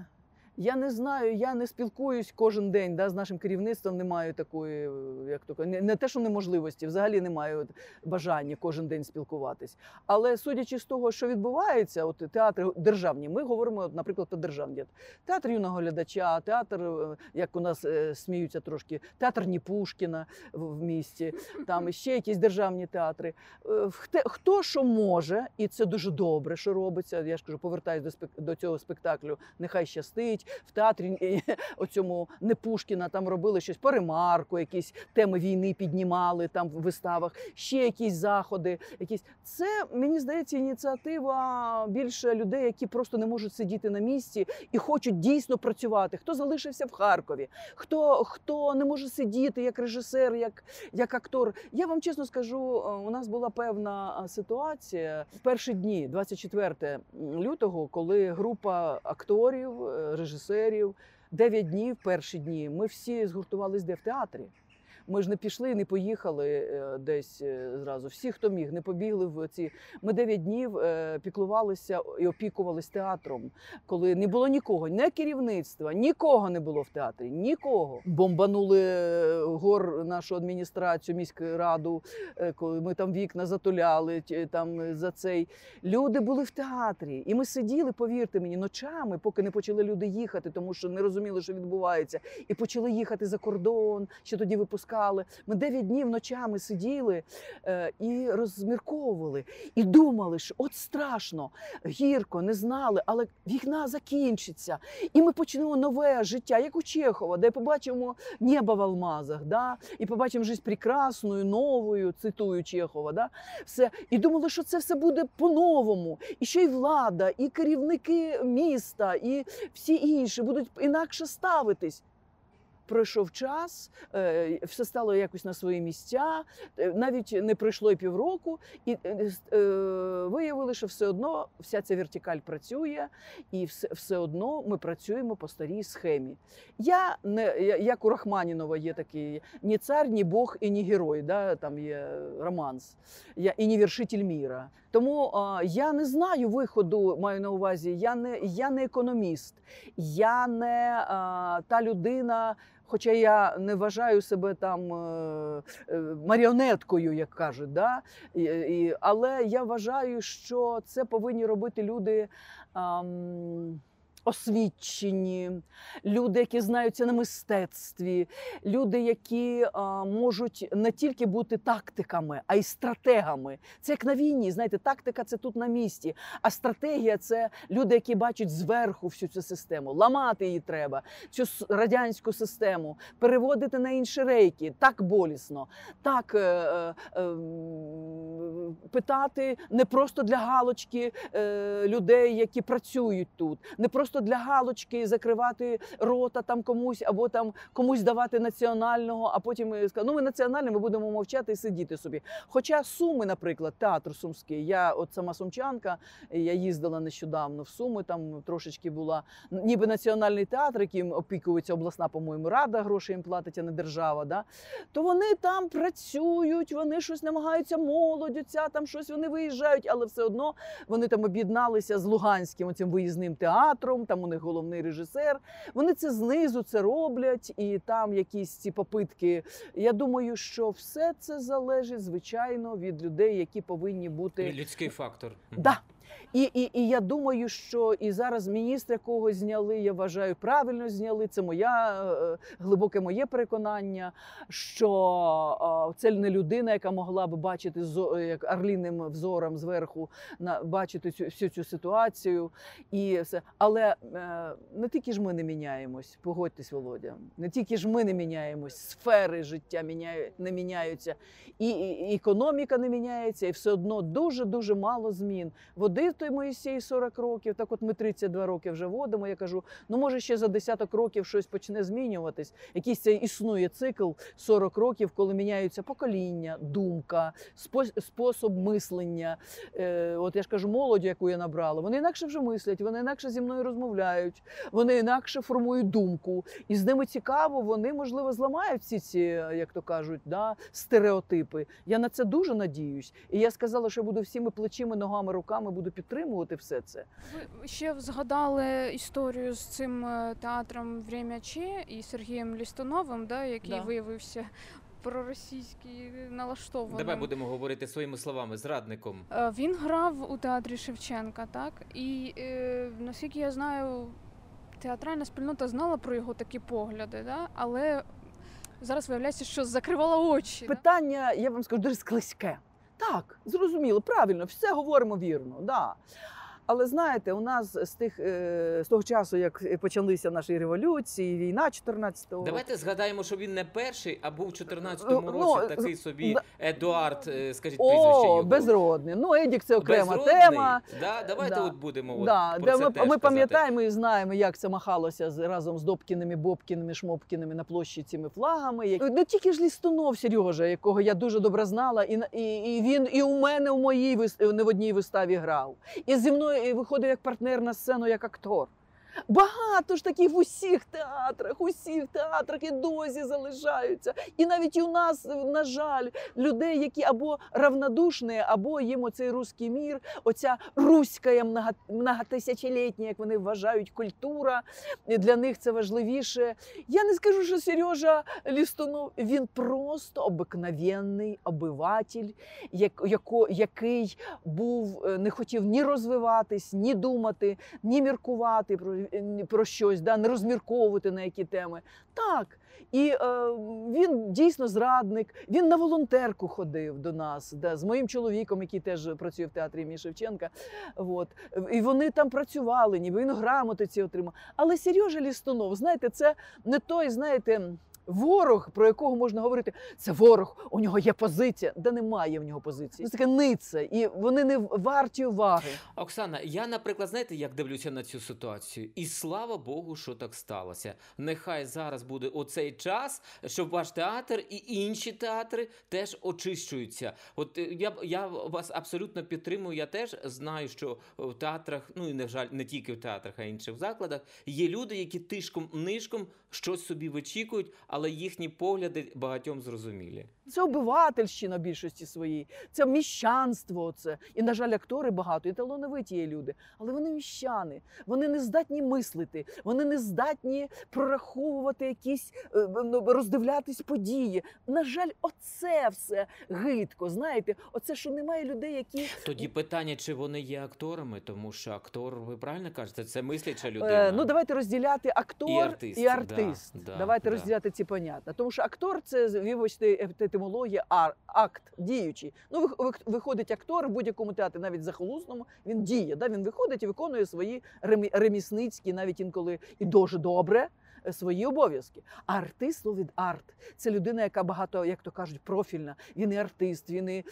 Я не знаю, я не спілкуюсь кожен день да, з нашим керівництвом, не маю такої, е, як то не, не те, що неможливості, взагалі не маю бажання кожен день спілкуватись. Але судячи з того, що відбувається, от театри державні, ми говоримо, наприклад, про державні. Театр юного глядача, театр, е, як у нас е, сміються трошки, театр Ніпушкіна в місті, там ще якісь державні театри. Хто що може, і це дуже добре, що робиться. Я ж кажу, повертаюсь до до цього спектаклю. Нехай щастить. В театрі оцьому не Пушкіна там робили щось по ремарку, якісь теми війни піднімали там в виставах, ще якісь заходи. Якісь це мені здається ініціатива більше людей, які просто не можуть сидіти на місці і хочуть дійсно працювати. Хто залишився в Харкові, хто, хто не може сидіти як режисер, як як актор. Я вам чесно скажу, е, у нас була певна е, ситуація в перші дні, 24 лютого, коли група акторів, е, режисерів, Дев'ять днів, перші дні, ми всі згуртувались де? В театрі. Ми ж не пішли, не поїхали е, десь е, зразу. Всі, хто міг, не побігли в ці. Ми 9 днів е, піклувалися і опікувались театром, коли не було нікого, ні керівництва, нікого не було в театрі, нікого. Бомбанули гор нашу адміністрацію, міську раду, коли ми там вікна затуляли, там за цей. Люди були в театрі, і ми сиділи, повірте мені, ночами, поки не почали люди їхати, тому що не розуміли, що відбувається, і почали їхати за кордон. Ще тоді випускали. Ми 9 днів ночами сиділи е, і розмірковували, і думали, що от страшно, гірко, не знали, але війна закінчиться, і ми почнемо нове життя, як у Чехова, де побачимо небо в алмазах, да? і побачимо життя прекрасною, новою, цитую Чехова. Да? Все. І думали, що це все буде по-новому. І ще й влада, і керівники міста, і всі інші будуть інакше ставитись. Пройшов час, е, все стало якось на свої місця. е, Навіть не пройшло й півроку, і е, виявили, що все одно вся ця вертикаль працює, і все, одно ми працюємо по старій схемі. Я не як у Рахманінова є такий ні цар, ні Бог і ні герой. Да? Там є романс. Я і не вершитель міра. Тому а, я не знаю виходу, маю на увазі. Я не, я не економіст, я не а, та людина. Хоча я не вважаю себе там е, е, маріонеткою, як кажуть, да? але я вважаю, що це повинні робити люди. Освічені, люди, які знаються на мистецтві, люди, які а, можуть не тільки бути тактиками, а й стратегами. Це як на війні. Знаєте, тактика це тут на місці, а стратегія це люди, які бачать зверху всю цю систему. Ламати її треба, цю радянську систему, переводити на інші рейки. Так болісно, так е, е, ем, питати не просто для галочки е, людей, які працюють тут, не просто просто для галочки закривати рота там комусь, або там комусь давати національного, а потім е, сказати, ну ми національне, ми будемо мовчати і сидіти собі. Хоча Суми, наприклад, театр сумський, я от сама сумчанка, я їздила нещодавно в Суми, там трошечки була ніби національний театр, яким опікується обласна, по-моєму, рада, гроші їм платить, а не держава. Да? То вони там працюють, вони щось намагаються молодь, оця, там щось вони виїжджають, але все одно вони там об'єдналися з Луганським оцим виїзним театром. Там у них головний режисер. Вони це знизу це роблять, і там якісь ці попитки. Я думаю, що все це залежить звичайно від людей, які повинні бути Людський фактор. Да. І, і, і я думаю, що і зараз міністра якогось зняли. Я вважаю, правильно зняли. Це моя е, глибоке моє переконання, що це не людина, яка могла б бачити як орліним взором зверху на бачити цю всю цю ситуацію. І все. Але е, не тільки ж ми не міняємось, погодьтесь, Володя. Не тільки ж ми не міняємось, сфери життя не міняються, і, і, економіка не міняється, і все одно дуже дуже мало змін. Водив той Моїсей 40 років, так от ми 32 роки вже водимо. Я кажу, ну може ще за десяток років щось почне змінюватись. Якийсь цей існує цикл 40 років, коли міняються покоління, думка, спо- спосіб мислення. Е, от я ж кажу, молодь, яку я набрала, вони інакше вже мислять, вони інакше зі мною розмовляють, вони інакше формують думку. І з ними цікаво, вони можливо зламають всі ці, як то кажуть, да, стереотипи. Я на це дуже надіюсь. І я сказала, що я буду всіми плечима, ногами, руками буду підтримувати все це. Ви ще згадали історію з цим е, театром «Время Че і Сергієм Лістоновим, да, який Да. виявився проросійський налаштованим. Давай будемо говорити своїми словами, зрадником. Е, Він грав у театрі Шевченка, так? І е, наскільки я знаю, театральна спільнота знала про його такі погляди, да? але зараз виявляється, що закривала очі. да? Питання, я вам скажу, дуже склизьке. Так, зрозуміло, правильно, все говоримо вірно. Да. Але знаєте, у нас з тих е, з того часу, як почалися наші революції, війна 14-го, Давайте згадаємо, що він не перший, а був в 14 Ну, році ну, такий собі. Едуард, е, скажіть прізвище О, його. безродний. Ну, Едік це окрема Безродний. тема. Да, давайте Да. от будемо от Да, про це ми, теж ми пам'ятаємо і знаємо, як це махалося з, разом з Добкіними, Бобкіними, Шмопкіними на площі цими флагами. Як- Не тільки ж Лістунов Сережа, якого я дуже добре знала, і, і, і він і у мене у моїй не в одній виставі грав. І зі мною і виходив як партнер на сцену, як актор. Багато ж таких в усіх театрах, усіх театрах і дозі залишаються. І навіть у нас, на жаль, людей, які або равнодушні, або їм оцей руський мір, оця руська много- многотисячолітня, як вони вважають, культура. Для них це важливіше. Я не скажу, що Сережа Лістунов, він просто обикновенний обиватель, який був, е, не хотів ні розвиватись, ні думати, ні міркувати про, щось, да, не розмірковувати на які теми. Так. І е, він дійсно зрадник. Він на волонтерку ходив до нас, да, з моїм чоловіком, який теж працює в театрі імені Шевченка. От. І вони там працювали, ніби він грамоти ці отримав. Але Сережа Лістунов, знаєте, це не той, знаєте. Ворог, про якого можна говорити, це ворог, у нього є позиція, де немає в нього позиції. Це таке ниця, і вони не варті уваги. Оксана, я, наприклад, знаєте, як дивлюся на цю ситуацію? І слава Богу, що так сталося. Нехай зараз буде оцей час, щоб ваш театр і інші театри теж очищуються. От е, я я вас абсолютно підтримую. Я теж знаю, що в театрах, ну і не жаль, не тільки в театрах, а й інших закладах, є люди, які тишком нишком щось собі вичікують, але їхні погляди багатьом зрозумілі. Це обивательщина більшості своїй, це міщанство. Це. І, на жаль, актори багато, і талановиті є люди. Але вони міщани, вони не здатні мислити, вони не здатні прораховувати якісь, е, ну, роздивлятись події. На жаль, оце все гидко. Знаєте, оце, що немає людей, які Тоді питання, чи вони є акторами, тому що актор, ви правильно кажете, це мисляча людина. Е, ну, давайте розділяти актор І артист, і артист. да, да, давайте да. розділяти ці поняття. Тому що актор це вибачте, етимологія ар, акт діючий. Ну, вих- вих- виходить актор в будь-якому театрі, навіть захолусному, він діє. Да? Він виходить і виконує свої ремі- ремісницькі, навіть інколи і дуже добре. Свої обов'язки. А артист від арт це людина, яка багато, як то кажуть, профільна. Він і артист, він і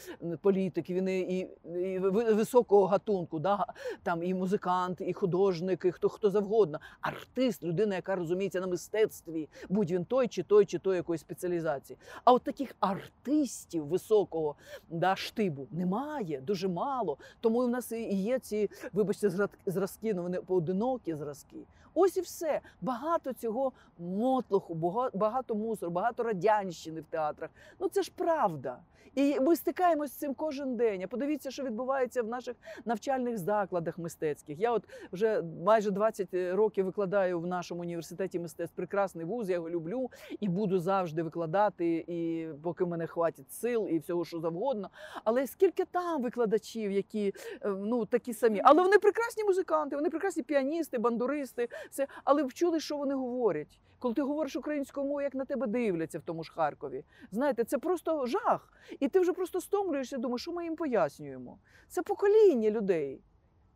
політик, він і, і, і ви- високого гатунку, да? там і музикант, і художник, і хто хто завгодно. Артист, людина, яка розуміється на мистецтві, будь він той чи той, чи той якоїсь спеціалізації. А от таких артистів високого да, штибу немає, дуже мало. Тому в нас і є ці, вибачте, зразки, ну вони поодинокі зразки. Ось і все. Багато цього мотлоху, бага- багато мусору, багато радянщини в театрах. Ну це ж правда. І ми стикаємось з цим кожен день. А подивіться, що відбувається в наших навчальних закладах мистецьких. Я от вже майже 20 років викладаю в нашому університеті мистецтв. Прекрасний вуз, я його люблю і буду завжди викладати, і поки мене хватить сил і всього, що завгодно. Але скільки там викладачів, які е, ну такі самі, але вони прекрасні музиканти, вони прекрасні піаністи, бандуристи, все. Але ви чули, що вони говорять. Коли ти говориш українською мовою, як на тебе дивляться в тому ж Харкові. Знаєте, це просто жах. І ти вже просто стомлюєшся, думаєш, що ми їм пояснюємо. Це покоління людей.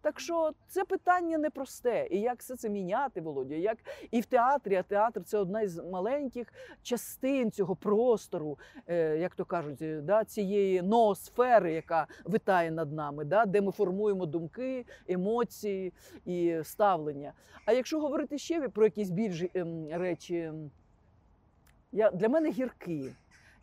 Так що це питання непросте. І як все це міняти, Володя? Як і в театрі, а театр це одна із маленьких частин цього простору, е, як то кажуть, е, да, цієї ноосфери, яка витає над нами, да, де ми формуємо думки, емоції і ставлення. А якщо говорити ще про якісь більш ем, речі, ем, я, для мене гіркі.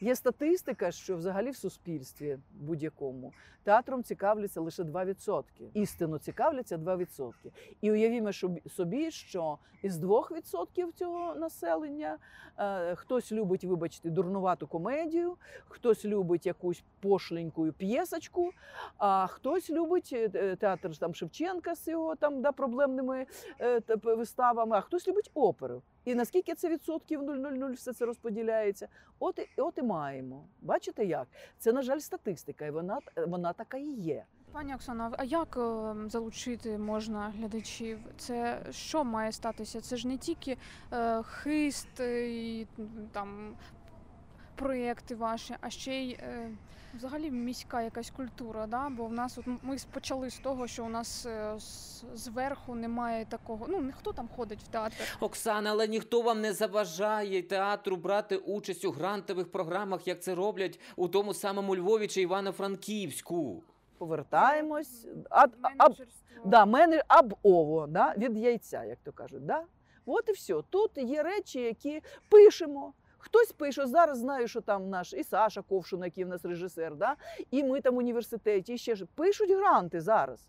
Є статистика, що взагалі в суспільстві будь-якому театром цікавляться лише 2%. Істинно цікавляться 2%. І уявімо собі, що із 2% цього населення е, хтось любить, вибачте, дурнувату комедію, хтось любить якусь пошленьку п'єсочку, а хтось любить е, е, театр там Шевченка з його там да, проблемними е, та- виставами, а хтось любить оперу. І наскільки це відсотків 0,00 все це розподіляється? От і, от і маємо. Бачите як? Це, на жаль, статистика, і вона, вона така і є. Пані Оксана, а як е, залучити можна глядачів? Це що має статися? Це ж не тільки е, хист і там проєкти ваші, а ще й е, взагалі міська якась культура. Да? Бо в нас от ми почали з того, що у нас е, з- зверху немає такого. Ну хто там ходить в театр? Оксана, але ніхто вам не заважає театру брати участь у грантових програмах, як це роблять у тому самому Львові чи Івано-Франківську. Повертаємось. А, а, а, Да, мене аб ово, да, від яйця, як то кажуть. Да? От і все. Тут є речі, які пишемо. Хтось пише, зараз знаю, що там наш і Саша Ковшун, який в нас режисер, да? і ми там в університеті, і ще ж пишуть гранти зараз.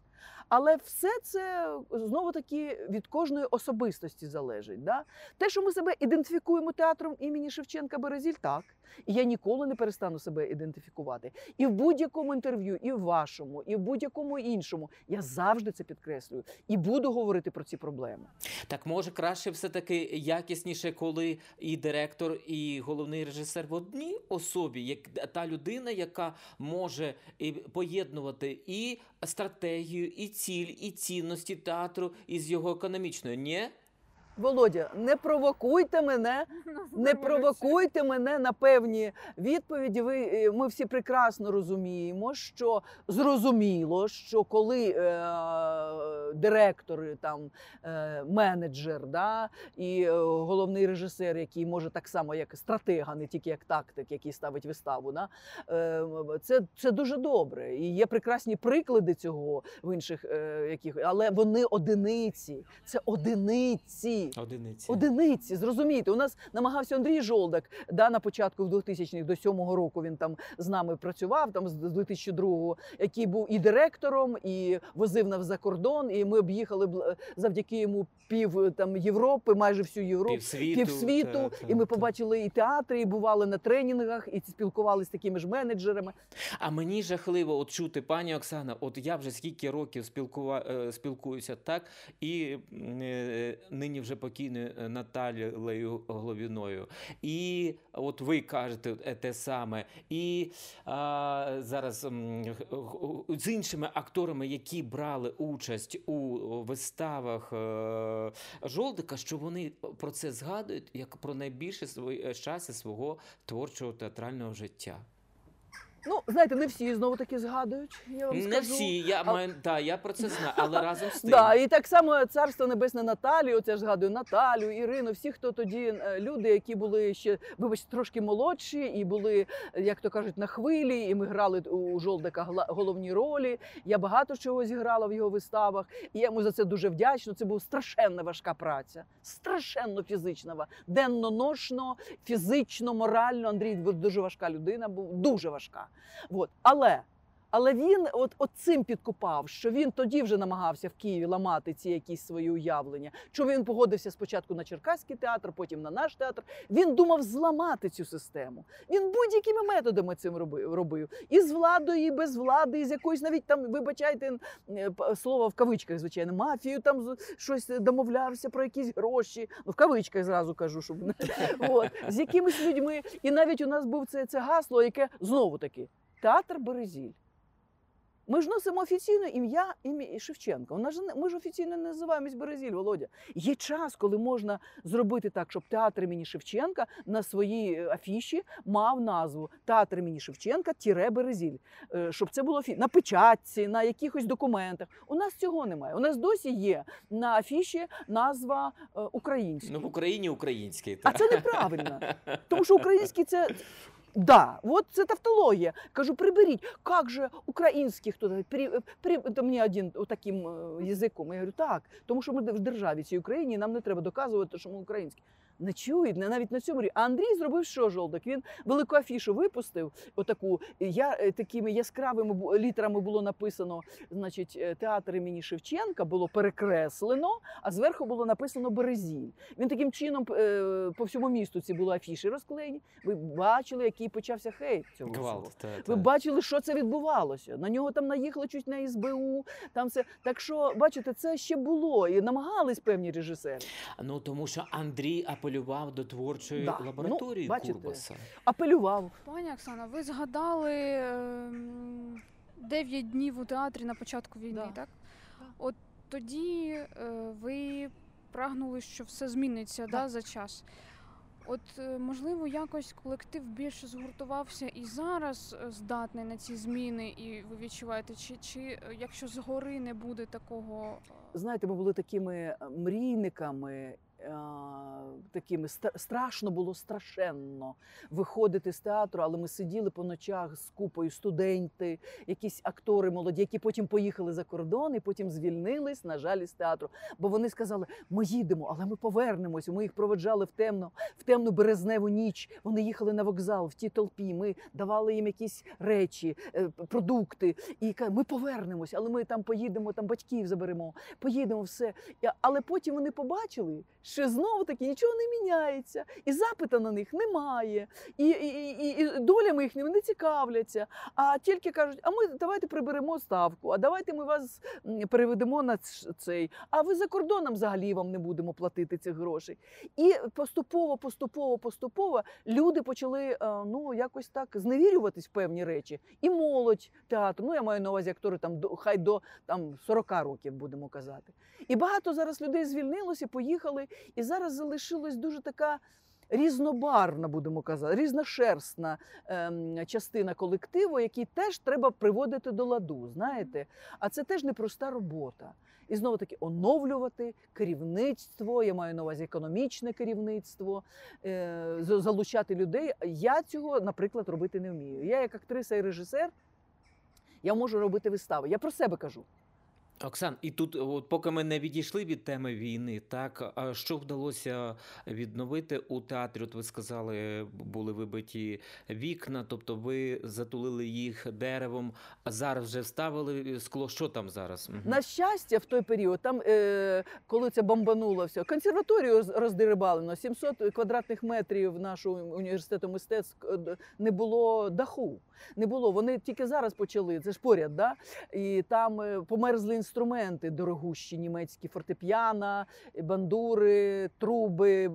Але все це знову таки від кожної особистості залежить. Да? Те, що ми себе ідентифікуємо театром імені Шевченка Березіль, так. І я ніколи не перестану себе ідентифікувати. І в будь-якому інтерв'ю, і в вашому, і в будь-якому іншому. Я завжди це підкреслюю і буду говорити про ці проблеми. Так може краще все-таки якісніше, коли і директор, і головний режисер в одній особі, як та людина, яка може поєднувати і стратегію, і ціль, і цінності театру із його економічною. Ні? Володя, не провокуйте мене, не провокуйте мене на певні відповіді. Ви е, ми всі прекрасно розуміємо, що зрозуміло, що коли е, директор, там е, менеджер, да, і е, головний режисер, який може так само, як стратег, а не тільки як тактик, який ставить виставу, да, е, це, це дуже добре. І є прекрасні приклади цього в інших е, яких, але вони одиниці. Це одиниці. Одиниці. Одиниці, зрозумієте, у нас намагався Андрій Жолдак да, на початку в 2000-х до 7-го року він там з нами працював, там з 2002-го, який був і директором, і возив нас за кордон. І ми об'їхали завдяки йому пів там Європи, майже всю Європу. Півсвіту. Півсвіту, та- та- і ми та. побачили і театри, і бували на тренінгах, і спілкувалися з такими ж менеджерами. А мені жахливо от чути, пані Оксана, от я вже скільки років спілкува... е, спілкуюся так, і е, нині вже покійною е, Наталією Головіною. І от ви кажете е, те саме. І а, зараз з іншими акторами, які брали участь у виставах е, Жолдика, що вони про це згадують як про найбільше свої часи свого творчого театрального життя. Ну, знаєте, не всі знову таки згадують. Я вам Не скажу. всі, я А- маю, да, я про це знаю, але разом з тим. Да, і так само царство небесне Наталію, оце ж згадую Наталю, Ірину, всі, хто тоді е, люди, які були ще, вибачте, трошки молодші, і були, е, як то кажуть, на хвилі, і ми грали у Жолдика гла- головні ролі. Я багато чого зіграла в його виставах, і я йому за це дуже вдячна. Це була страшенно важка праця, страшенно фізична, денно-ношно, фізично, морально. Андрій був дуже важка людина, був дуже важка. От. Але але він от, от цим підкупав, що він тоді вже намагався в Києві ламати ці якісь свої уявлення. Що він погодився спочатку на Черкаський театр, потім на наш театр. Він думав зламати цю систему. Він будь-якими методами цим робив. І з владою, і без влади, і з якоюсь навіть там, вибачайте, е, слово в кавичках, звичайно, мафію там щось домовлявся про якісь гроші. Ну, в кавичках зразу кажу, щоб от, з якимись людьми. І навіть у нас був це, це гасло, яке знову таки театр Березіль. Ми ж носимо офіційно ім'я ім'я Шевченка. У нас же Ми ж офіційно не називаємось Березіль, Володя. Є час, коли можна зробити так, щоб театр імені Шевченка на своїй е, афіші мав назву Театр імені Шевченка тіре Березіль. Е, Щоб це було на печатці, на якихось документах. У нас цього немає. У нас досі є на афіші назва е, українська. Ну, в Україні український. А це неправильно. Тому що український це. Да, от це тавтологія. Кажу, приберіть. Як же українські хто то при, при, мені один таким е, язиком. Я говорю, так, тому що ми в державі цій Україні, нам не треба доказувати, що ми українські. Не чують, не навіть на цьому рівні. А Андрій зробив що жолдок? Він велику афішу випустив. Отаку я е, такими яскравими літерами було написано, значить, е, театр імені Шевченка було перекреслено, а зверху було написано Березіль. Він таким чином е, по всьому місту ці були афіші розклеєні. Ви бачили, який почався хейт цього. Гвалт. Та, Ви бачили, що це відбувалося. На нього там наїхали чуть на СБУ. Там все так що, бачите, це ще було і намагались певні режисери. Ну тому що Андрій апелював до творчої Да, ну, лабораторії бачите. Курбаса. Апелював. Пані Оксана, ви згадали ем, 9 днів у театрі на початку війни, Да. так? От тоді е, ви прагнули, що все зміниться да, Так. за час. От, е, можливо, якось колектив більше згуртувався і зараз е, здатний на ці зміни, і ви відчуваєте, чи, чи е, якщо згори не буде такого. е, Знаєте, ми були такими мрійниками. Е, Такими страшно було страшенно виходити з театру, але ми сиділи по ночах з купою студенти, якісь актори молоді, які потім поїхали за кордон і потім звільнились, на жаль, із театру. Бо вони сказали: ми їдемо, але ми повернемося. Ми їх проведжали в темну, в темну березневу ніч. Вони їхали на вокзал в тій толпі. Ми давали їм якісь речі, е, продукти. І ми повернемось, але ми там поїдемо, там батьків заберемо, поїдемо все. Але потім вони побачили, що знову таки нічого не міняється, і запита на них немає, і, і, і, і долями їхніми не цікавляться. А тільки кажуть, а ми давайте приберемо ставку, а давайте ми вас переведемо на цей. А ви за кордоном взагалі вам не будемо платити цих грошей. І поступово, поступово, поступово люди почали е, ну якось так зневірюватись в певні речі. І молодь театру. Ну я маю на увазі актори там хай до там 40 років будемо казати. І багато зараз людей звільнилося, поїхали, і зараз залишилась дуже така. Різнобарвна, будемо казати, різношерстна ем, частина колективу, який теж треба приводити до ладу. Знаєте, а це теж непроста робота. І знову таки оновлювати керівництво. Я маю на увазі економічне керівництво, е, залучати людей. Я цього, наприклад, робити не вмію. Я як актриса і режисер. Я можу робити вистави. Я про себе кажу. Оксан, і тут, от поки ми не відійшли від теми війни, так а що вдалося відновити у театрі? От ви сказали, були вибиті вікна, тобто ви затулили їх деревом, а зараз вже вставили скло. Що там зараз? На щастя, в той період, там, е, коли це бомбануло все, консерваторію роз- роздерибалено, 700 квадратних метрів нашого університету мистецтв е, не було даху. Не було. Вони тільки зараз почали, це ж поряд, да? і там е, померзли інструменти. Інструменти дорогущі, німецькі фортепіана, бандури, труби,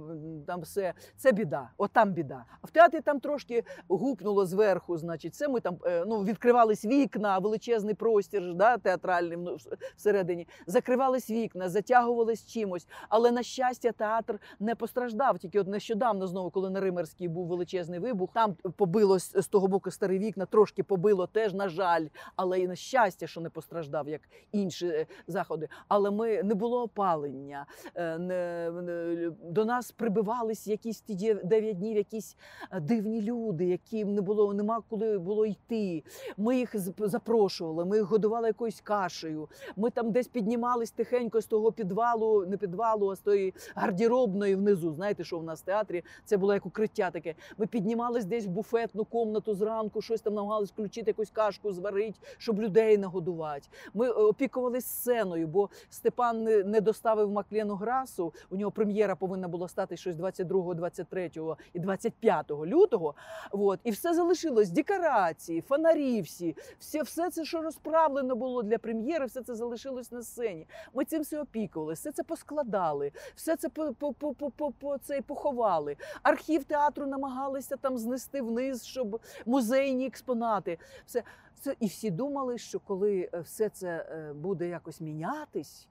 там все. Це біда. От там біда. А в театрі там трошки гупнуло зверху. Значить, це ми там е, ну, відкривались вікна, величезний простір да, театральний ну, всередині. Закривались вікна, затягувались чимось. Але на щастя, театр не постраждав. Тільки от нещодавно знову, коли на Римерській був величезний вибух, там побило з з того боку старі вікна, трошки побило теж, на жаль. Але і на щастя, що не постраждав, як інші е, заходи. Але ми не було опалення. е, до нас прибивались якісь ті дє- дев'ять днів, якісь е, дивні люди, яким не було, нема коли було йти. Ми їх запрошували, ми їх годували якоюсь кашею. Ми там десь піднімались тихенько з того підвалу, не підвалу, а з тої гардеробної внизу. Знаєте, що в нас в театрі це було як укриття таке. Ми піднімались десь в буфетну комнату зранку, щось там намагались включити, якусь кашку зварити, щоб людей нагодувати. Ми е, опікувались сценою, бо Степан не, доставив Маклену Грасу. У нього прем'єра повинна була стати щось 22, 23 і 25 лютого. От, і все залишилось декорації, фонарі всі, все, все це, що розправлено було для прем'єри, все це залишилось на сцені. Ми цим все опікувалися, все це поскладали, все це по це поховали. Архів театру намагалися там знести вниз, щоб музейні експонати. Все це і всі думали, що коли е, все це е, буде якось мінятись,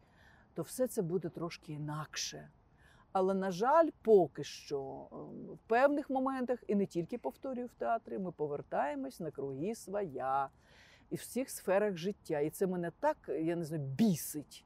то все це буде трошки інакше. Але, на жаль, поки що е, в певних моментах, і не тільки повторюю в театрі, ми повертаємось на круги своя і в всіх сферах життя. І це мене так, я не знаю, бісить.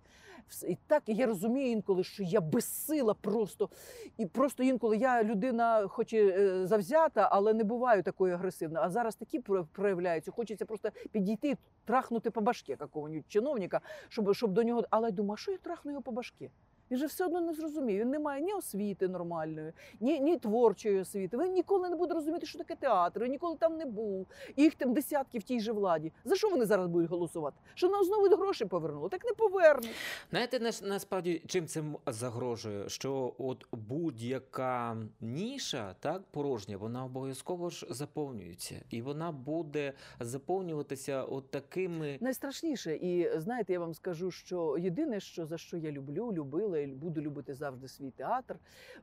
І так і я розумію інколи, що я безсила просто. І просто інколи я людина, хоч і е, завзята, але не буваю такою агресивною. А зараз такі про- проявляються. Хочеться просто підійти, трахнути по башке какого-нибудь чиновника, щоб, щоб до нього. Але я думаю, а що я трахну його по башке? Він же все одно не зрозумів. Він не має ні освіти нормальної, ні, ні творчої освіти. Він ніколи не буде розуміти, що таке театр, він ніколи там не був. І їх там десятки в тій же владі. За що вони зараз будуть голосувати? Що нам знову гроші повернули? Так не повернуть. Знаєте, нас- насправді чим це загрожує? Що от будь-яка ніша, так, порожня, вона обов'язково ж заповнюється. І вона буде заповнюватися от такими. Найстрашніше, і знаєте, я вам скажу, що єдине, що за що я люблю, любила буду любити завжди свій театр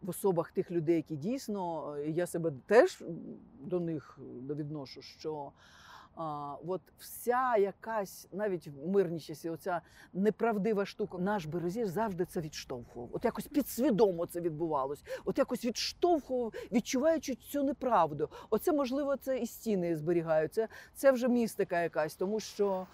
в особах тих людей, які дійсно е, я себе теж до них відношу, що. А, от вся якась, навіть в мирні часи, оця неправдива штука, наш березір завжди це відштовхував. От якось підсвідомо це відбувалось. От якось відштовхував, відчуваючи цю неправду. Оце можливо, це і стіни зберігаються. Це вже містика якась, тому що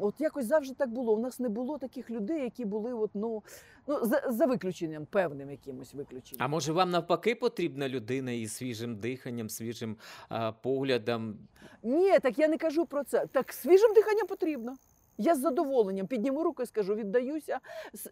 от якось завжди так було. У нас не було таких людей, які були от, ну, ну за, за виключенням, певним якимось виключенням. А може вам навпаки потрібна людина із свіжим диханням, свіжим а, поглядом? Ні, так я не кажу про це. Так свіжим диханням потрібно. Я з задоволенням підніму руку і скажу, віддаюся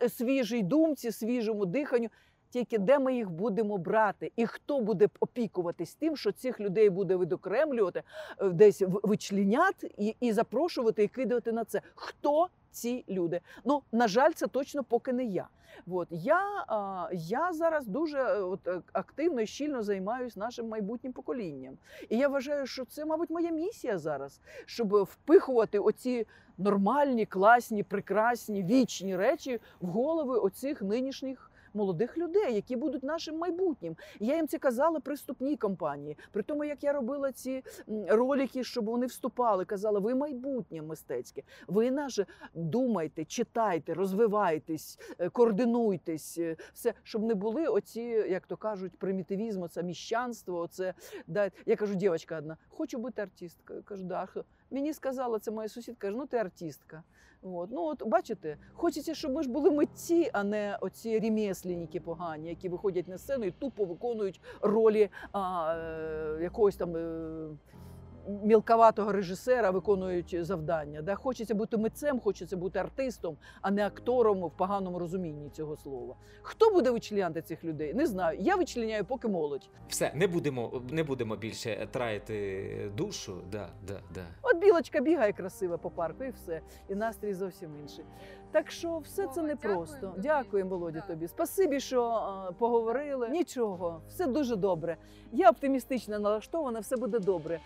свіжій думці, свіжому диханню. Тільки де ми їх будемо брати, і хто буде опікуватись тим, що цих людей буде видокремлювати, е, десь в- вичленяти і, і запрошувати і кидати на це. Хто ці люди? Ну на жаль, це точно поки не я. От я, а, я зараз дуже е, от, е, активно і щільно займаюся нашим майбутнім поколінням. І я вважаю, що це, мабуть, моя місія зараз, щоб впихувати оці нормальні, класні, прекрасні, вічні речі в голови оцих нинішніх. Молодих людей, які будуть нашим майбутнім, я їм це казала при вступній кампанії. При тому, як я робила ці ролики, щоб вони вступали, казала: ви майбутнє мистецьке, ви наше думайте, читайте, розвивайтесь, е, координуйтесь, е, все, щоб не були оці, як то кажуть, примітивізм, оце міщанство. Оце да. Я кажу, дівчинка одна, хочу бути артисткою. Кажу, да. А хто?» Мені сказала, це моя сусідка, каже, ну ти артистка. От. Ну, от бачите, хочеться, щоб ми ж були митці, а не оці ремесленники погані, які виходять на сцену і тупо виконують ролі а, е, якогось там. Е, Мілковатого режисера виконують завдання. Да? Хочеться бути митцем, хочеться бути артистом, а не актором в поганому розумінні цього слова. Хто буде вичленяти цих людей? Не знаю. Я вичленяю поки молодь. Все, не будемо, не будемо більше траяти душу. Да, да, да. От білочка бігає красиво по парку, і все. І настрій зовсім інший. Так що все це непросто. дякуємо володі. Володя, тобі. Спасибі, що поговорили. Нічого, все дуже добре. Я оптимістично налаштована, все буде добре.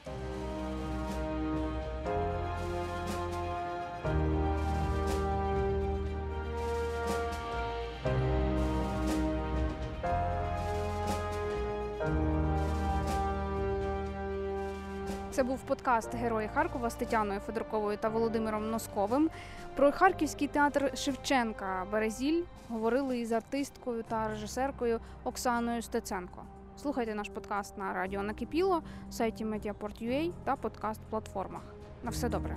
Це був подкаст Герої Харкова з Тетяною Федорковою та Володимиром Носковим. Про харківський театр Шевченка Березіль говорили із артисткою та режисеркою Оксаною Стеценко. Слухайте наш подкаст на радіо Накипіло, сайті Mediaport.ua та подкаст-платформах. На все добре.